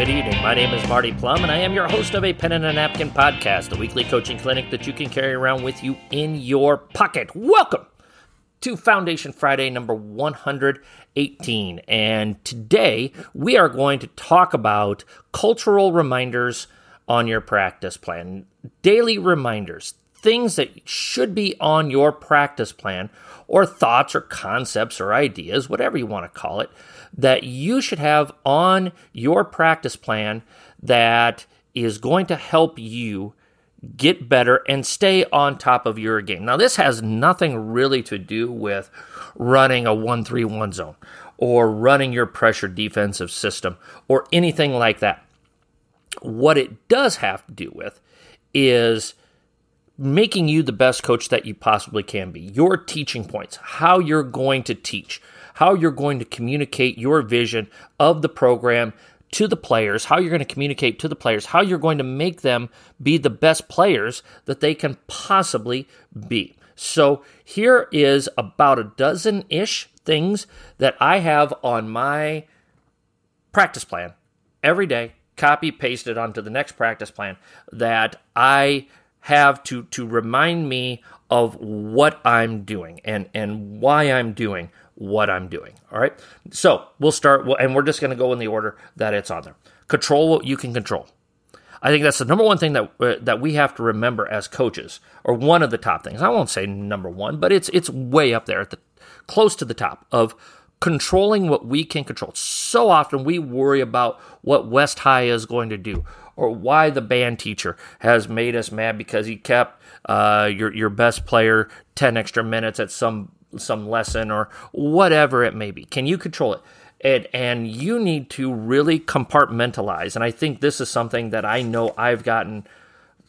good evening. My name is Marty Plum, and I am your host of a Pen and a Napkin podcast, a weekly coaching clinic that you can carry around with you in your pocket. Welcome to Foundation Friday number 118. And today we are going to talk about cultural reminders on your practice plan, daily reminders, things that should be on your practice plan, or thoughts or concepts or ideas, whatever you want to call it, that you should have on your practice plan that is going to help you get better and stay on top of your game. Now, this has nothing really to do with running a 1 3 1 zone or running your pressure defensive system or anything like that. What it does have to do with is making you the best coach that you possibly can be. Your teaching points, how you're going to teach, how you're going to communicate your vision of the program to the players, how you're going to communicate to the players, how you're going to make them be the best players that they can possibly be. So, here is about a dozen ish things that I have on my practice plan every day, copy pasted onto the next practice plan that I have to to remind me of what I'm doing and and why I'm doing what I'm doing. All right. So we'll start, and we're just going to go in the order that it's on there. Control what you can control. I think that's the number one thing that uh, that we have to remember as coaches, or one of the top things. I won't say number one, but it's it's way up there at the close to the top of controlling what we can control. So often we worry about what West High is going to do, or why the band teacher has made us mad because he kept uh, your your best player ten extra minutes at some some lesson or whatever it may be. Can you control it? And, and you need to really compartmentalize. And I think this is something that I know I've gotten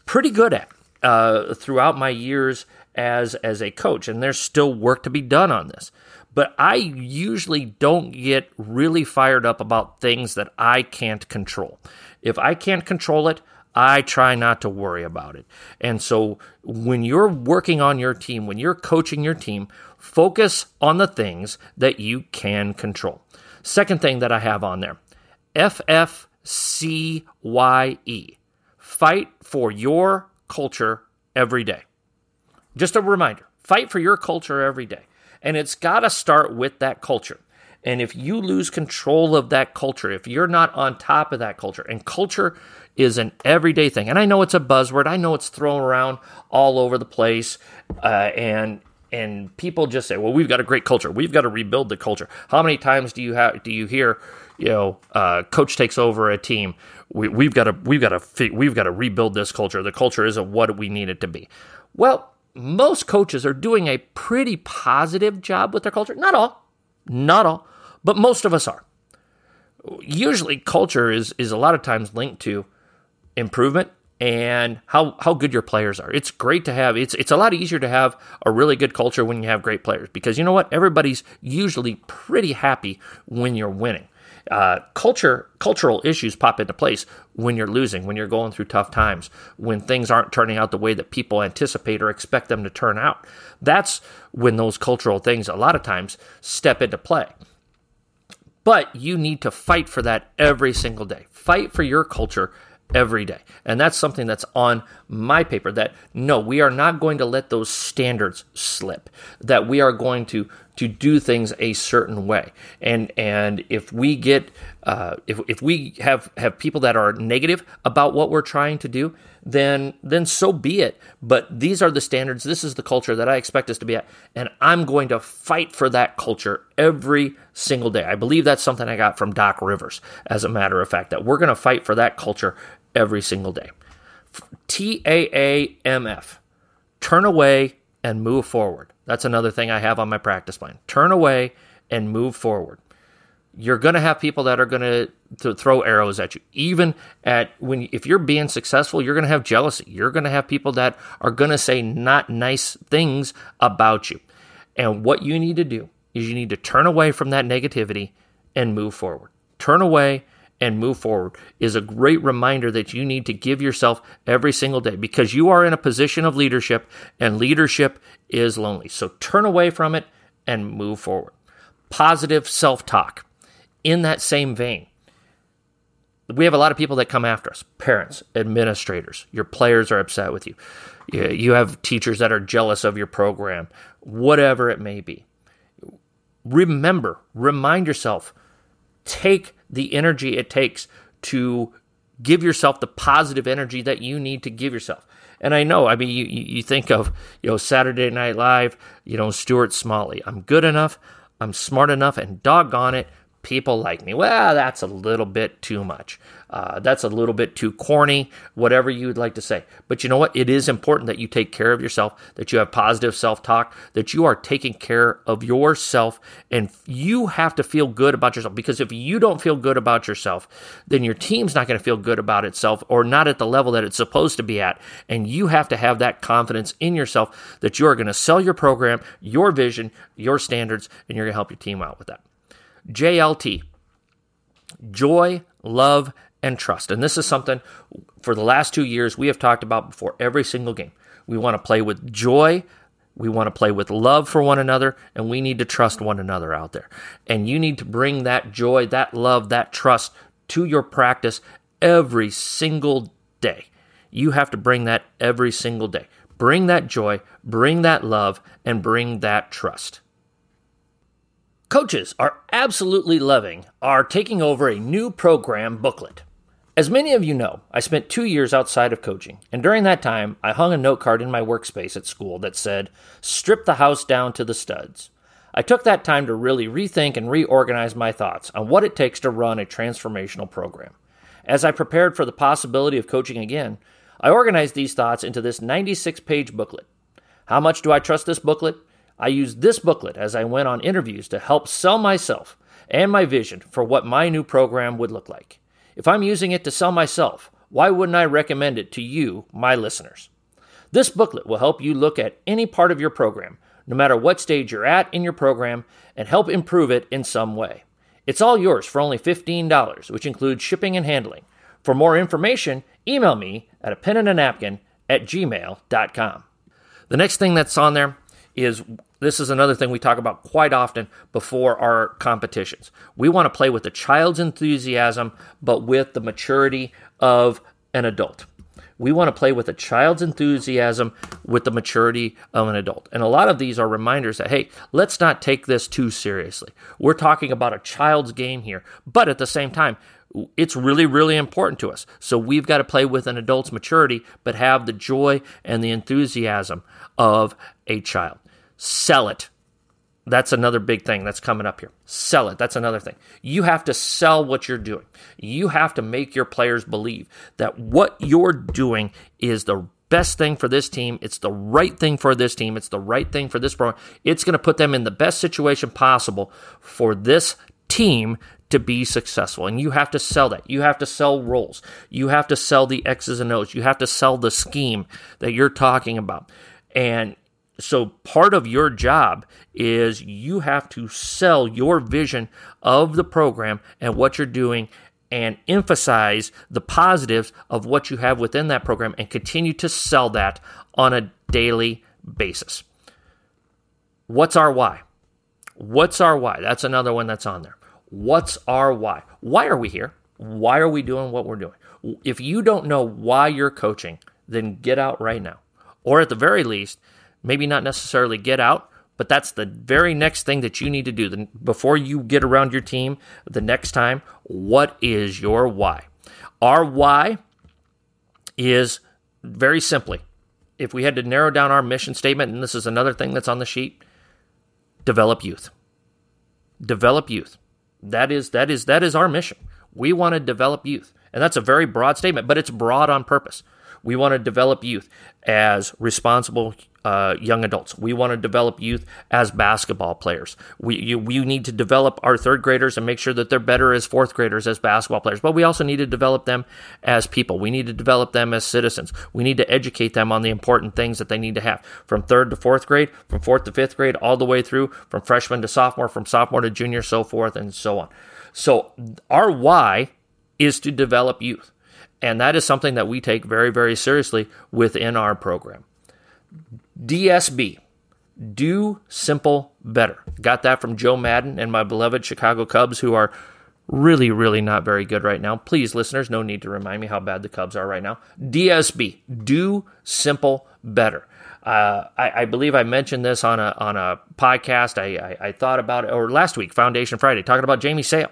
pretty good at uh, throughout my years as as a coach. And there's still work to be done on this. But I usually don't get really fired up about things that I can't control. If I can't control it, I try not to worry about it. And so when you're working on your team, when you're coaching your team, focus on the things that you can control. Second thing that I have on there FFCYE. Fight for your culture every day. Just a reminder fight for your culture every day. And it's got to start with that culture. And if you lose control of that culture, if you're not on top of that culture, and culture is an everyday thing, and I know it's a buzzword, I know it's thrown around all over the place, uh, and and people just say, "Well, we've got a great culture. We've got to rebuild the culture." How many times do you have do you hear, you know, uh, coach takes over a team? We, have got to we've got to we've got to rebuild this culture. The culture isn't what we need it to be. Well, most coaches are doing a pretty positive job with their culture. Not all, not all, but most of us are. Usually, culture is is a lot of times linked to improvement and how how good your players are. It's great to have. It's it's a lot easier to have a really good culture when you have great players because you know what? Everybody's usually pretty happy when you're winning. Uh, culture cultural issues pop into place when you're losing, when you're going through tough times, when things aren't turning out the way that people anticipate or expect them to turn out. That's when those cultural things a lot of times step into play. But you need to fight for that every single day. Fight for your culture every day. And that's something that's on my paper that no, we are not going to let those standards slip. That we are going to to do things a certain way. And and if we get uh, if if we have have people that are negative about what we're trying to do, then then so be it. But these are the standards. This is the culture that I expect us to be at, and I'm going to fight for that culture every single day. I believe that's something I got from Doc Rivers. As a matter of fact, that we're going to fight for that culture every single day. T A A M F. Turn away and move forward. That's another thing I have on my practice plan. Turn away and move forward. You're going to have people that are going to throw arrows at you. Even at when if you're being successful, you're going to have jealousy. You're going to have people that are going to say not nice things about you. And what you need to do is you need to turn away from that negativity and move forward. Turn away and move forward is a great reminder that you need to give yourself every single day because you are in a position of leadership and leadership is lonely. So turn away from it and move forward. Positive self talk. In that same vein, we have a lot of people that come after us parents, administrators, your players are upset with you. You have teachers that are jealous of your program, whatever it may be. Remember, remind yourself, take the energy it takes to give yourself the positive energy that you need to give yourself. And I know, I mean, you, you think of, you know, Saturday Night Live, you know, Stuart Smalley. I'm good enough, I'm smart enough, and doggone it, people like me. Well, that's a little bit too much. Uh, that's a little bit too corny, whatever you would like to say. But you know what? It is important that you take care of yourself, that you have positive self talk, that you are taking care of yourself, and you have to feel good about yourself. Because if you don't feel good about yourself, then your team's not going to feel good about itself or not at the level that it's supposed to be at. And you have to have that confidence in yourself that you are going to sell your program, your vision, your standards, and you're going to help your team out with that. JLT, joy, love, and trust. And this is something for the last two years we have talked about before every single game. We want to play with joy. We want to play with love for one another, and we need to trust one another out there. And you need to bring that joy, that love, that trust to your practice every single day. You have to bring that every single day. Bring that joy, bring that love, and bring that trust. Coaches are absolutely loving our taking over a new program booklet. As many of you know, I spent two years outside of coaching, and during that time, I hung a note card in my workspace at school that said, Strip the house down to the studs. I took that time to really rethink and reorganize my thoughts on what it takes to run a transformational program. As I prepared for the possibility of coaching again, I organized these thoughts into this 96 page booklet. How much do I trust this booklet? I used this booklet as I went on interviews to help sell myself and my vision for what my new program would look like. If I'm using it to sell myself, why wouldn't I recommend it to you, my listeners? This booklet will help you look at any part of your program, no matter what stage you're at in your program, and help improve it in some way. It's all yours for only $15, which includes shipping and handling. For more information, email me at a pen and a napkin at gmail.com. The next thing that's on there is this is another thing we talk about quite often before our competitions. We want to play with the child's enthusiasm, but with the maturity of an adult. We want to play with a child's enthusiasm with the maturity of an adult. And a lot of these are reminders that, hey, let's not take this too seriously. We're talking about a child's game here, but at the same time, it's really, really important to us. So we've got to play with an adult's maturity, but have the joy and the enthusiasm of a child. Sell it. That's another big thing that's coming up here. Sell it. That's another thing. You have to sell what you're doing. You have to make your players believe that what you're doing is the best thing for this team. It's the right thing for this team. It's the right thing for this program. It's going to put them in the best situation possible for this team to be successful. And you have to sell that. You have to sell roles. You have to sell the X's and O's. You have to sell the scheme that you're talking about. And so part of your job is you have to sell your vision of the program and what you're doing and emphasize the positives of what you have within that program and continue to sell that on a daily basis. What's our why? What's our why? That's another one that's on there. What's our why? Why are we here? Why are we doing what we're doing? If you don't know why you're coaching, then get out right now. Or at the very least, maybe not necessarily get out, but that's the very next thing that you need to do. Before you get around your team the next time, what is your why? Our why is very simply, if we had to narrow down our mission statement, and this is another thing that's on the sheet, develop youth. Develop youth. That is that is that is our mission. We want to develop youth. And that's a very broad statement, but it's broad on purpose. We want to develop youth as responsible uh, young adults. We want to develop youth as basketball players. We you, we need to develop our third graders and make sure that they're better as fourth graders as basketball players. But we also need to develop them as people. We need to develop them as citizens. We need to educate them on the important things that they need to have from third to fourth grade, from fourth to fifth grade, all the way through from freshman to sophomore, from sophomore to junior, so forth and so on. So our why is to develop youth. And that is something that we take very, very seriously within our program. DSB, do simple better. Got that from Joe Maddon and my beloved Chicago Cubs, who are really, really not very good right now. Please, listeners, no need to remind me how bad the Cubs are right now. DSB, do simple better. Uh, I, I, believe I mentioned this on a on a podcast. I, I, I, thought about it, or last week, Foundation Friday, talking about Jamie Sale,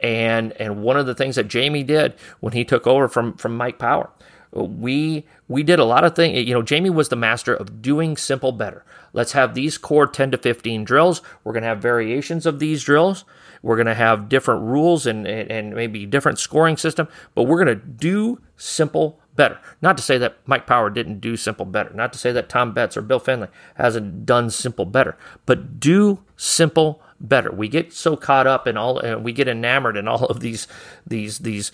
and and one of the things that Jamie did when he took over from from Mike Power, we we did a lot of things. You know, Jamie was the master of doing simple better. Let's have these core ten to fifteen drills. We're going to have variations of these drills. We're going to have different rules and, and, and maybe different scoring system, but we're going to do simple better. Not to say that Mike Power didn't do simple better. Not to say that Tom Betts or Bill Finley hasn't done simple better, but do simple better. We get so caught up in all, and we get enamored in all of these, these, these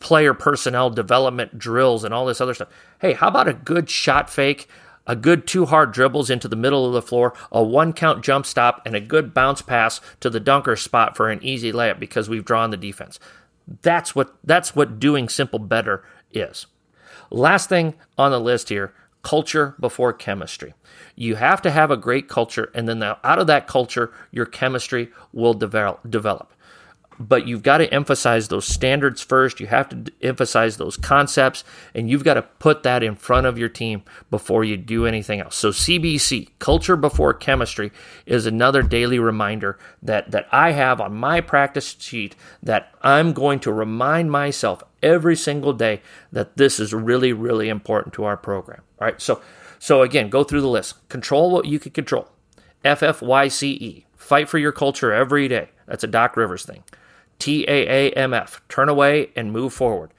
player personnel development drills and all this other stuff. Hey, how about a good shot fake? A good two hard dribbles into the middle of the floor, a one count jump stop, and a good bounce pass to the dunker spot for an easy layup because we've drawn the defense. That's what that's what doing simple better is. Last thing on the list here culture before chemistry. You have to have a great culture, and then out of that culture, your chemistry will develop. but you've got to emphasize those standards first. You have to emphasize those concepts, and you've got to put that in front of your team before you do anything else. So, CBC, culture before chemistry, is another daily reminder that, that I have on my practice sheet that I'm going to remind myself every single day that this is really, really important to our program. All right, so, so again, go through the list. Control what you can control. FFYCE, fight for your culture every day. That's a Doc Rivers thing. TAAMF, turn away and move forward.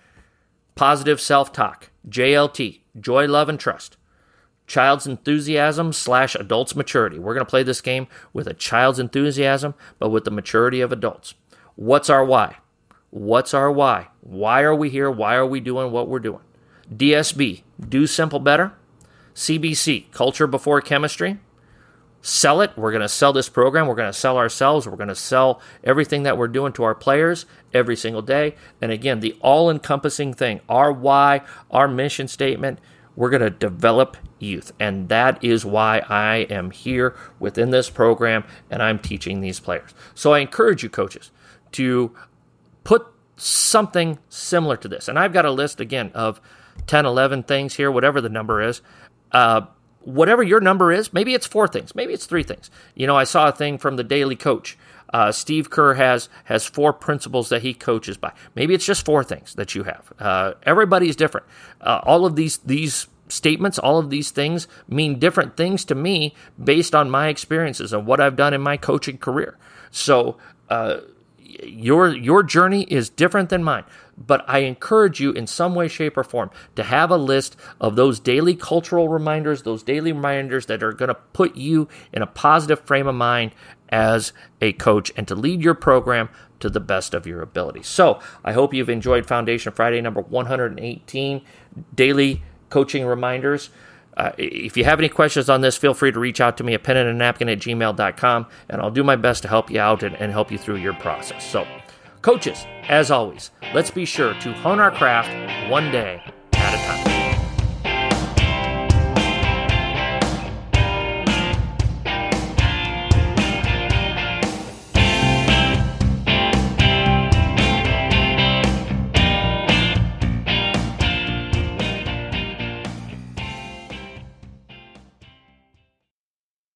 Positive self talk, JLT, joy, love, and trust. Child's enthusiasm slash adult's maturity. We're going to play this game with a child's enthusiasm, but with the maturity of adults. What's our why? What's our why? Why are we here? Why are we doing what we're doing? DSB, do simple better. CBC, culture before chemistry sell it. We're going to sell this program. We're going to sell ourselves. We're going to sell everything that we're doing to our players every single day. And again, the all encompassing thing, our why, our mission statement, we're going to develop youth. And that is why I am here within this program and I'm teaching these players. So I encourage you, coaches, to put something similar to this. And I've got a list again of 10, 11 things here, whatever the number is. Uh, whatever your number is, maybe it's four things, maybe it's three things. You know, I saw a thing from the Daily Coach. Uh, Steve Kerr has has four principles that he coaches by. Maybe it's just four things that you have. Uh, everybody's different. Uh, all of these these statements, all of these things mean different things to me based on my experiences and what I've done in my coaching career. So uh, your your journey is different than mine but I encourage you in some way, shape, or form to have a list of those daily cultural reminders, those daily reminders that are going to put you in a positive frame of mind as a coach and to lead your program to the best of your ability. So I hope you've enjoyed Foundation Friday number 118 daily coaching reminders. Uh, if you have any questions on this, feel free to reach out to me at penandnapkin at gmail.com, and I'll do my best to help you out and, and help you through your process. So, Coaches, as always, let's be sure to hone our craft one day at a time.